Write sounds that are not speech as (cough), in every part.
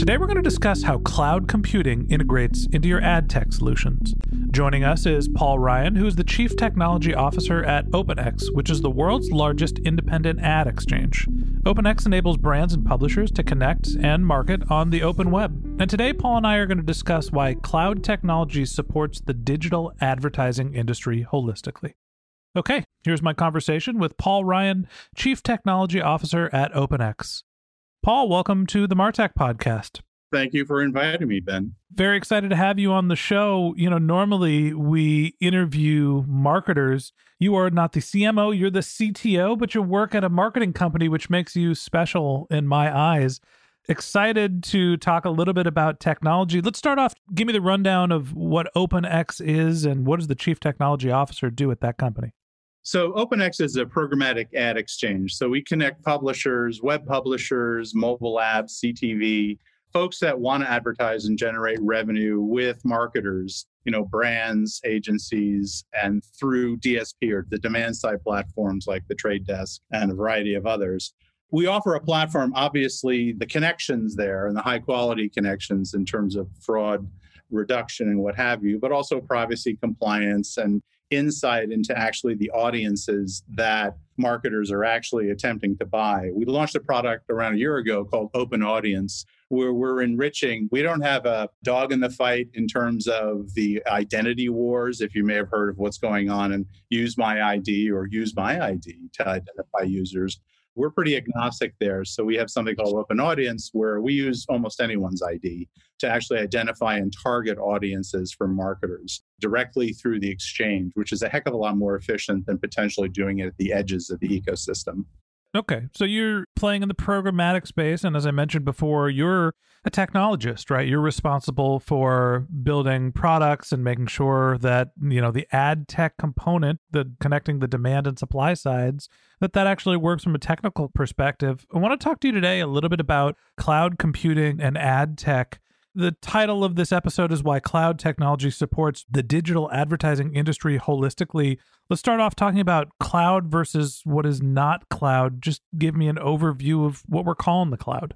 Today we're going to discuss how cloud computing integrates into your ad tech solutions. Joining us is Paul Ryan, who is the Chief Technology Officer at OpenX, which is the world's largest independent ad exchange. OpenX enables brands and publishers to connect and market on the open web. And today, Paul and I are going to discuss why cloud technology supports the digital advertising industry holistically. Okay, here's my conversation with Paul Ryan, Chief Technology Officer at OpenX. Paul, welcome to the Martech podcast. Thank you for inviting me, Ben. Very excited to have you on the show. You know, normally we interview marketers. You are not the CMO, you're the CTO, but you work at a marketing company, which makes you special in my eyes. Excited to talk a little bit about technology. Let's start off. Give me the rundown of what OpenX is and what does the chief technology officer do at that company? So OpenX is a programmatic ad exchange. So we connect publishers, web publishers, mobile apps, CTV, folks that want to advertise and generate revenue with marketers, you know, brands, agencies, and through DSP or the demand side platforms like the Trade Desk and a variety of others. We offer a platform, obviously, the connections there and the high quality connections in terms of fraud reduction and what have you, but also privacy compliance and insight into actually the audiences that marketers are actually attempting to buy. We launched a product around a year ago called Open Audience, where we're enriching. We don't have a dog in the fight in terms of the identity wars, if you may have heard of what's going on and use my ID or use my ID to identify users we're pretty agnostic there. So we have something called Open Audience where we use almost anyone's ID to actually identify and target audiences for marketers directly through the exchange, which is a heck of a lot more efficient than potentially doing it at the edges of the ecosystem. Okay. So you're playing in the programmatic space. And as I mentioned before, you're a technologist, right? You're responsible for building products and making sure that, you know, the ad tech component, the connecting the demand and supply sides, that that actually works from a technical perspective. I want to talk to you today a little bit about cloud computing and ad tech the title of this episode is Why Cloud Technology Supports the Digital Advertising Industry Holistically. Let's start off talking about cloud versus what is not cloud. Just give me an overview of what we're calling the cloud.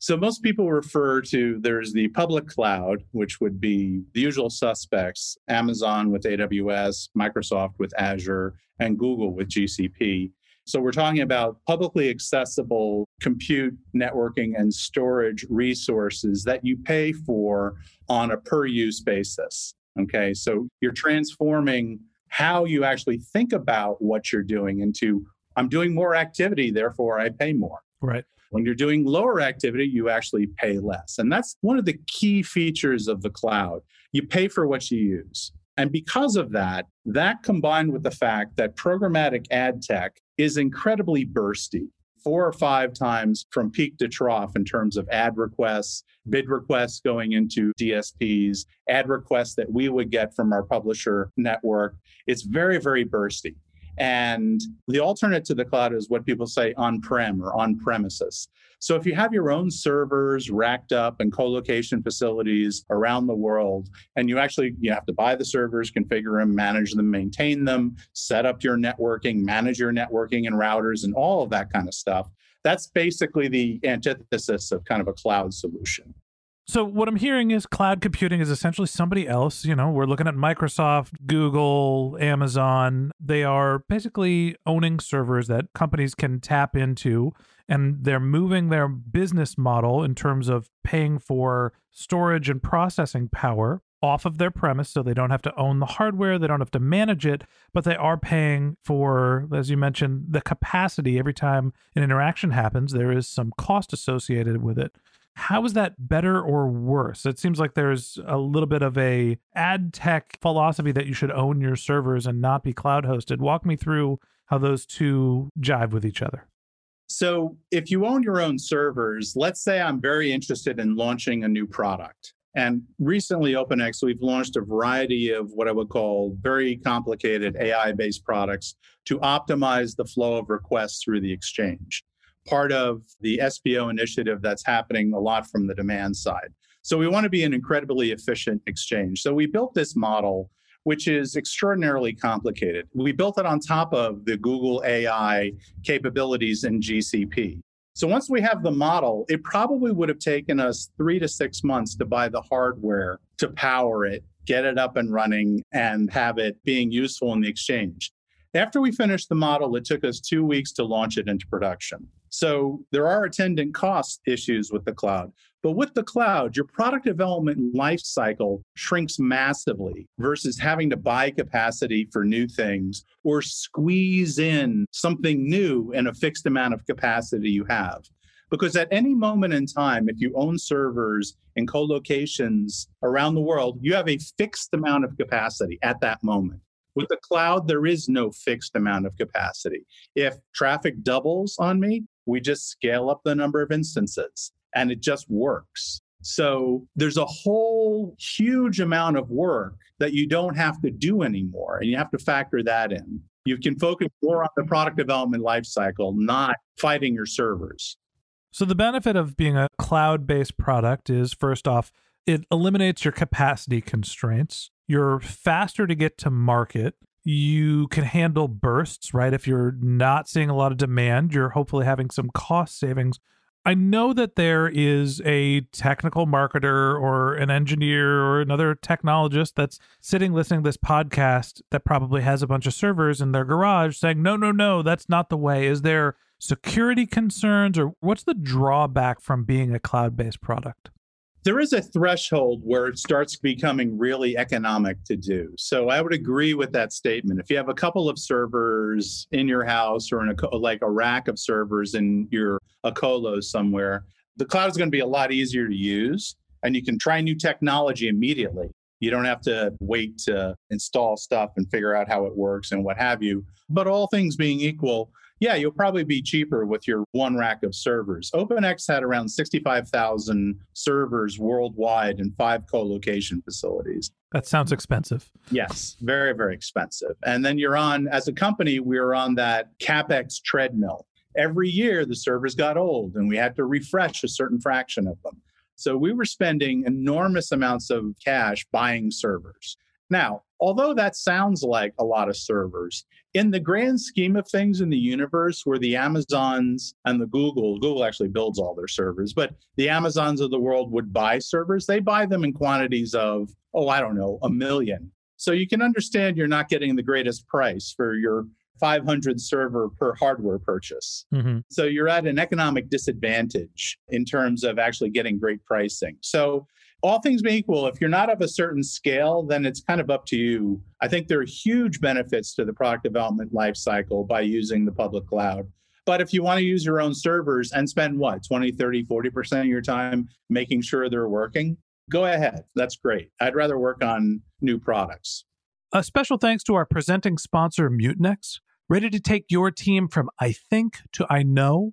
So, most people refer to there's the public cloud, which would be the usual suspects Amazon with AWS, Microsoft with Azure, and Google with GCP. So we're talking about publicly accessible compute, networking, and storage resources that you pay for on a per use basis. Okay. So you're transforming how you actually think about what you're doing into I'm doing more activity, therefore I pay more. Right. When you're doing lower activity, you actually pay less. And that's one of the key features of the cloud. You pay for what you use. And because of that, that combined with the fact that programmatic ad tech is incredibly bursty, four or five times from peak to trough in terms of ad requests, bid requests going into DSPs, ad requests that we would get from our publisher network. It's very, very bursty. And the alternate to the cloud is what people say on prem or on premises. So if you have your own servers racked up and co-location facilities around the world, and you actually you have to buy the servers, configure them, manage them, maintain them, set up your networking, manage your networking and routers and all of that kind of stuff. That's basically the antithesis of kind of a cloud solution. So what I'm hearing is cloud computing is essentially somebody else. You know, we're looking at Microsoft, Google, Amazon. They are basically owning servers that companies can tap into and they're moving their business model in terms of paying for storage and processing power off of their premise so they don't have to own the hardware they don't have to manage it but they are paying for as you mentioned the capacity every time an interaction happens there is some cost associated with it how is that better or worse? It seems like there's a little bit of a ad tech philosophy that you should own your servers and not be cloud hosted. Walk me through how those two jive with each other. So, if you own your own servers, let's say I'm very interested in launching a new product. And recently, OpenX, we've launched a variety of what I would call very complicated AI based products to optimize the flow of requests through the exchange part of the SPO initiative that's happening a lot from the demand side. So we want to be an incredibly efficient exchange. So we built this model, which is extraordinarily complicated. We built it on top of the Google AI capabilities in GCP. So once we have the model, it probably would have taken us three to six months to buy the hardware to power it, get it up and running, and have it being useful in the exchange. After we finished the model, it took us two weeks to launch it into production. So there are attendant cost issues with the cloud. But with the cloud, your product development life cycle shrinks massively versus having to buy capacity for new things or squeeze in something new in a fixed amount of capacity you have. Because at any moment in time, if you own servers in co locations around the world, you have a fixed amount of capacity at that moment. With the cloud, there is no fixed amount of capacity. If traffic doubles on me, we just scale up the number of instances and it just works. So there's a whole huge amount of work that you don't have to do anymore. And you have to factor that in. You can focus more on the product development lifecycle, not fighting your servers. So the benefit of being a cloud based product is first off, it eliminates your capacity constraints. You're faster to get to market. You can handle bursts, right? If you're not seeing a lot of demand, you're hopefully having some cost savings. I know that there is a technical marketer or an engineer or another technologist that's sitting listening to this podcast that probably has a bunch of servers in their garage saying, no, no, no, that's not the way. Is there security concerns or what's the drawback from being a cloud based product? There is a threshold where it starts becoming really economic to do. So I would agree with that statement. If you have a couple of servers in your house or in a like a rack of servers in your a colo somewhere, the cloud is going to be a lot easier to use and you can try new technology immediately. You don't have to wait to install stuff and figure out how it works and what have you. But all things being equal, yeah, you'll probably be cheaper with your one rack of servers. OpenX had around 65,000 servers worldwide in five co location facilities. That sounds expensive. Yes, very, very expensive. And then you're on, as a company, we were on that CapEx treadmill. Every year, the servers got old and we had to refresh a certain fraction of them. So we were spending enormous amounts of cash buying servers. Now, although that sounds like a lot of servers, in the grand scheme of things in the universe where the Amazons and the Google, Google actually builds all their servers, but the Amazons of the world would buy servers, they buy them in quantities of, oh, I don't know, a million. So you can understand you're not getting the greatest price for your 500 server per hardware purchase. Mm-hmm. So you're at an economic disadvantage in terms of actually getting great pricing. So all things being equal, if you're not of a certain scale, then it's kind of up to you. I think there are huge benefits to the product development lifecycle by using the public cloud. But if you want to use your own servers and spend what, 20, 30, 40% of your time making sure they're working, go ahead. That's great. I'd rather work on new products. A special thanks to our presenting sponsor, Mutinex. Ready to take your team from I think to I know?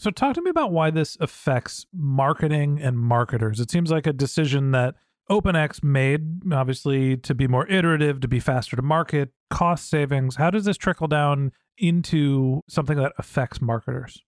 So, talk to me about why this affects marketing and marketers. It seems like a decision that OpenX made, obviously, to be more iterative, to be faster to market, cost savings. How does this trickle down into something that affects marketers?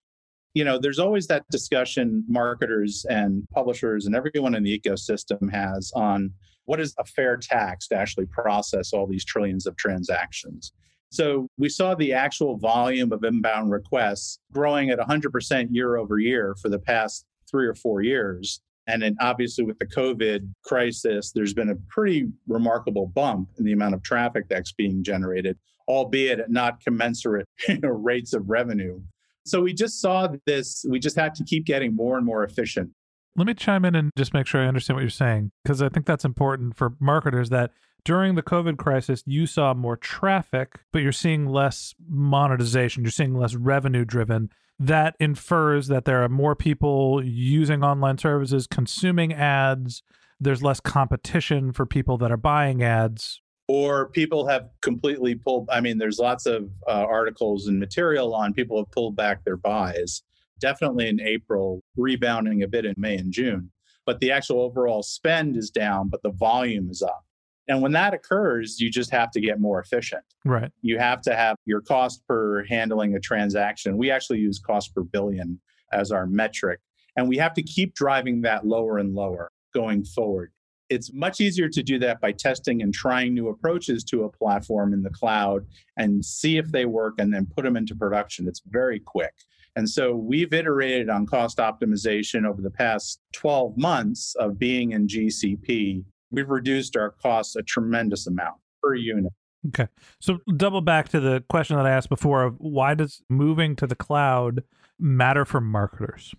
You know, there's always that discussion marketers and publishers and everyone in the ecosystem has on what is a fair tax to actually process all these trillions of transactions. So we saw the actual volume of inbound requests growing at 100% year over year for the past three or four years. And then obviously with the COVID crisis, there's been a pretty remarkable bump in the amount of traffic that's being generated, albeit at not commensurate you (laughs) know, rates of revenue. So we just saw this, we just had to keep getting more and more efficient. Let me chime in and just make sure I understand what you're saying, because I think that's important for marketers that during the COVID crisis, you saw more traffic, but you're seeing less monetization. You're seeing less revenue driven. That infers that there are more people using online services, consuming ads. There's less competition for people that are buying ads. Or people have completely pulled. I mean, there's lots of uh, articles and material on people have pulled back their buys. Definitely in April, rebounding a bit in May and June. But the actual overall spend is down, but the volume is up. And when that occurs, you just have to get more efficient. Right. You have to have your cost per handling a transaction. We actually use cost per billion as our metric. And we have to keep driving that lower and lower going forward. It's much easier to do that by testing and trying new approaches to a platform in the cloud and see if they work and then put them into production. It's very quick. And so we've iterated on cost optimization over the past 12 months of being in GCP we've reduced our costs a tremendous amount per unit. Okay. So double back to the question that I asked before of why does moving to the cloud matter for marketers?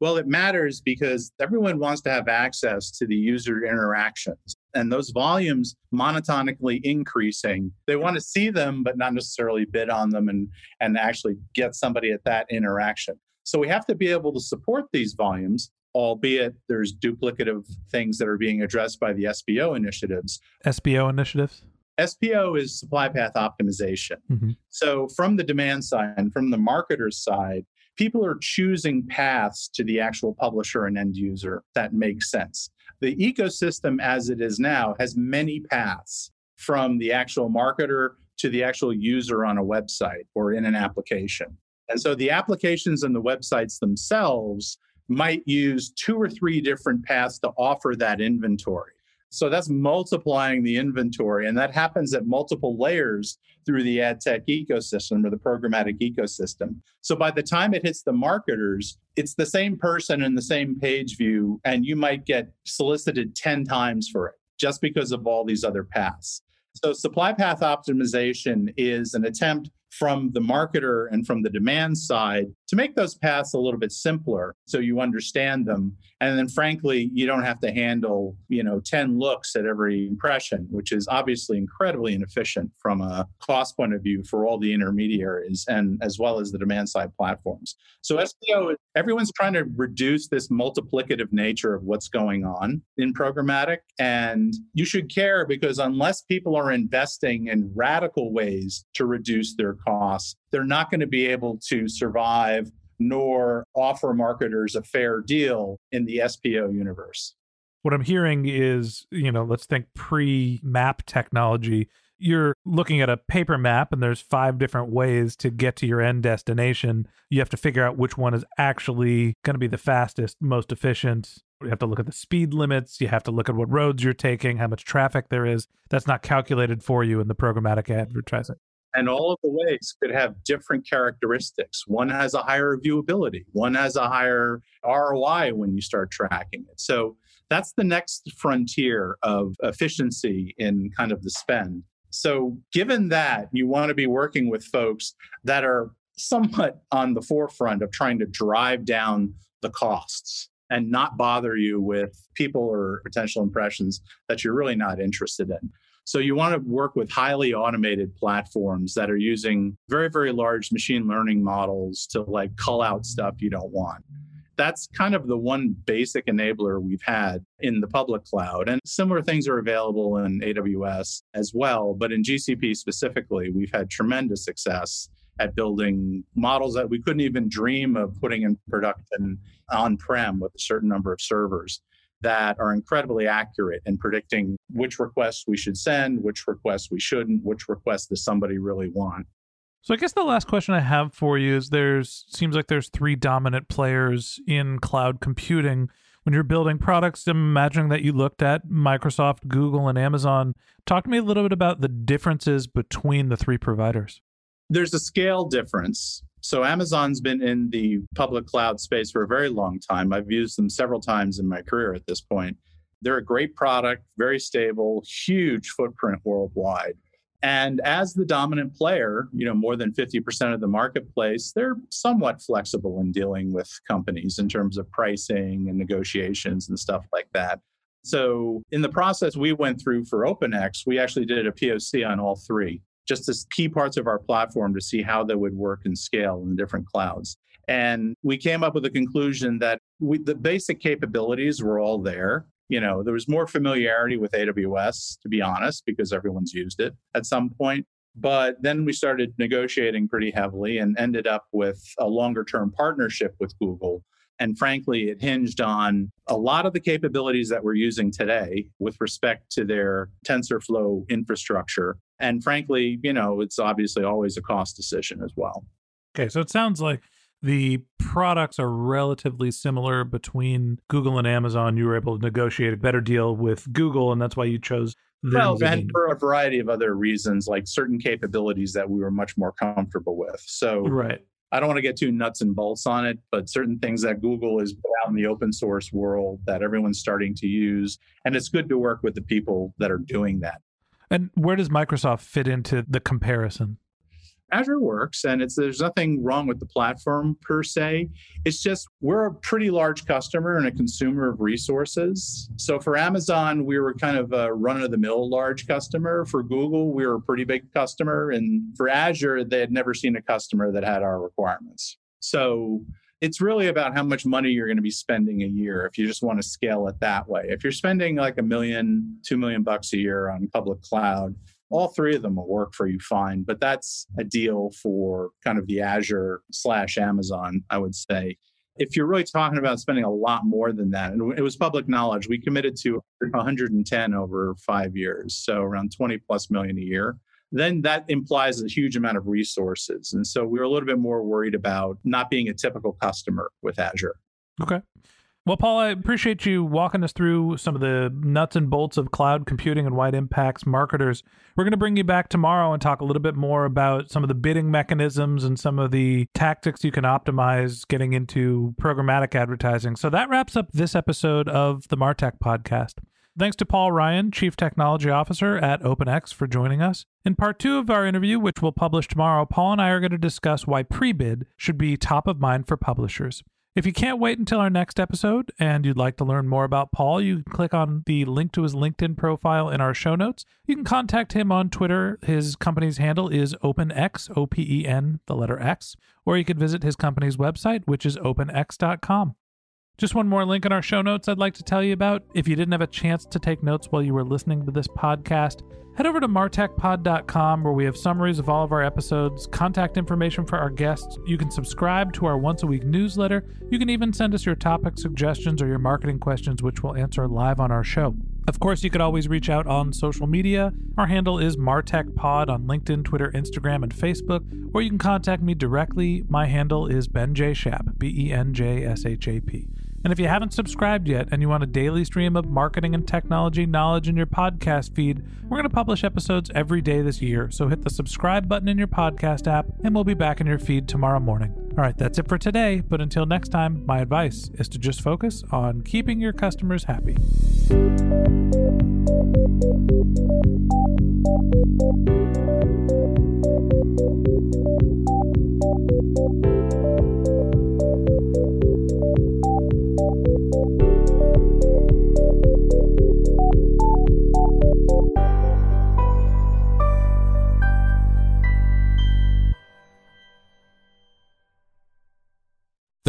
Well, it matters because everyone wants to have access to the user interactions and those volumes monotonically increasing. They want to see them, but not necessarily bid on them and, and actually get somebody at that interaction. So we have to be able to support these volumes albeit there's duplicative things that are being addressed by the SPO initiatives. SPO initiatives? SPO is supply path optimization. Mm-hmm. So, from the demand side and from the marketer's side, people are choosing paths to the actual publisher and end user that makes sense. The ecosystem as it is now has many paths from the actual marketer to the actual user on a website or in an application. And so the applications and the websites themselves might use two or three different paths to offer that inventory. So that's multiplying the inventory, and that happens at multiple layers through the ad tech ecosystem or the programmatic ecosystem. So by the time it hits the marketers, it's the same person in the same page view, and you might get solicited 10 times for it just because of all these other paths. So supply path optimization is an attempt from the marketer and from the demand side to make those paths a little bit simpler so you understand them. And then frankly you don't have to handle you know 10 looks at every impression which is obviously incredibly inefficient from a cost point of view for all the intermediaries and as well as the demand side platforms. So spo everyone's trying to reduce this multiplicative nature of what's going on in programmatic. And you should care because unless people are investing in radical ways to reduce their costs they're not going to be able to survive nor offer marketers a fair deal in the SPO universe. What I'm hearing is, you know, let's think pre map technology. You're looking at a paper map and there's five different ways to get to your end destination. You have to figure out which one is actually going to be the fastest, most efficient. You have to look at the speed limits. You have to look at what roads you're taking, how much traffic there is. That's not calculated for you in the programmatic advertising. And all of the ways could have different characteristics. One has a higher viewability, one has a higher ROI when you start tracking it. So that's the next frontier of efficiency in kind of the spend. So, given that, you want to be working with folks that are somewhat on the forefront of trying to drive down the costs and not bother you with people or potential impressions that you're really not interested in. So you want to work with highly automated platforms that are using very, very large machine learning models to like cull out stuff you don't want. That's kind of the one basic enabler we've had in the public cloud. And similar things are available in AWS as well. But in GCP specifically, we've had tremendous success at building models that we couldn't even dream of putting in production on prem with a certain number of servers that are incredibly accurate in predicting which requests we should send, which requests we shouldn't, which requests does somebody really want. So I guess the last question I have for you is there's seems like there's three dominant players in cloud computing. When you're building products, I'm imagining that you looked at Microsoft, Google, and Amazon. Talk to me a little bit about the differences between the three providers. There's a scale difference so Amazon's been in the public cloud space for a very long time. I've used them several times in my career at this point. They're a great product, very stable, huge footprint worldwide. And as the dominant player, you know, more than 50% of the marketplace, they're somewhat flexible in dealing with companies in terms of pricing and negotiations and stuff like that. So, in the process we went through for OpenX, we actually did a POC on all three just as key parts of our platform to see how they would work and scale in different clouds. And we came up with a conclusion that we, the basic capabilities were all there. You know, there was more familiarity with AWS, to be honest, because everyone's used it at some point. But then we started negotiating pretty heavily and ended up with a longer term partnership with Google. And frankly, it hinged on a lot of the capabilities that we're using today with respect to their TensorFlow infrastructure and frankly, you know, it's obviously always a cost decision as well. Okay, so it sounds like the products are relatively similar between Google and Amazon. You were able to negotiate a better deal with Google, and that's why you chose. Well, and for a variety of other reasons, like certain capabilities that we were much more comfortable with. So, right. I don't want to get too nuts and bolts on it, but certain things that Google is out in the open source world that everyone's starting to use. And it's good to work with the people that are doing that. And where does Microsoft fit into the comparison? Azure works and it's there's nothing wrong with the platform per se. It's just we're a pretty large customer and a consumer of resources. So for Amazon, we were kind of a run of the mill large customer. For Google, we were a pretty big customer. And for Azure, they had never seen a customer that had our requirements. So it's really about how much money you're going to be spending a year if you just want to scale it that way. If you're spending like a million, two million bucks a year on public cloud, all three of them will work for you fine. But that's a deal for kind of the Azure slash Amazon, I would say. If you're really talking about spending a lot more than that, and it was public knowledge, we committed to 110 over five years, so around 20 plus million a year then that implies a huge amount of resources. And so we were a little bit more worried about not being a typical customer with Azure. Okay. Well, Paul, I appreciate you walking us through some of the nuts and bolts of cloud computing and why it impacts marketers. We're going to bring you back tomorrow and talk a little bit more about some of the bidding mechanisms and some of the tactics you can optimize getting into programmatic advertising. So that wraps up this episode of the Martech podcast. Thanks to Paul Ryan, Chief Technology Officer at OpenX, for joining us. In part two of our interview, which we'll publish tomorrow, Paul and I are going to discuss why pre bid should be top of mind for publishers. If you can't wait until our next episode and you'd like to learn more about Paul, you can click on the link to his LinkedIn profile in our show notes. You can contact him on Twitter. His company's handle is OpenX, O P E N, the letter X, or you could visit his company's website, which is openx.com. Just one more link in our show notes I'd like to tell you about. If you didn't have a chance to take notes while you were listening to this podcast, head over to martechpod.com where we have summaries of all of our episodes, contact information for our guests. You can subscribe to our once a week newsletter. You can even send us your topic suggestions or your marketing questions, which we'll answer live on our show. Of course, you could always reach out on social media. Our handle is MartechPod on LinkedIn, Twitter, Instagram, and Facebook, or you can contact me directly. My handle is Ben J. Shap, B E N J S H A P. And if you haven't subscribed yet and you want a daily stream of marketing and technology knowledge in your podcast feed, we're going to publish episodes every day this year. So hit the subscribe button in your podcast app, and we'll be back in your feed tomorrow morning. All right, that's it for today. But until next time, my advice is to just focus on keeping your customers happy.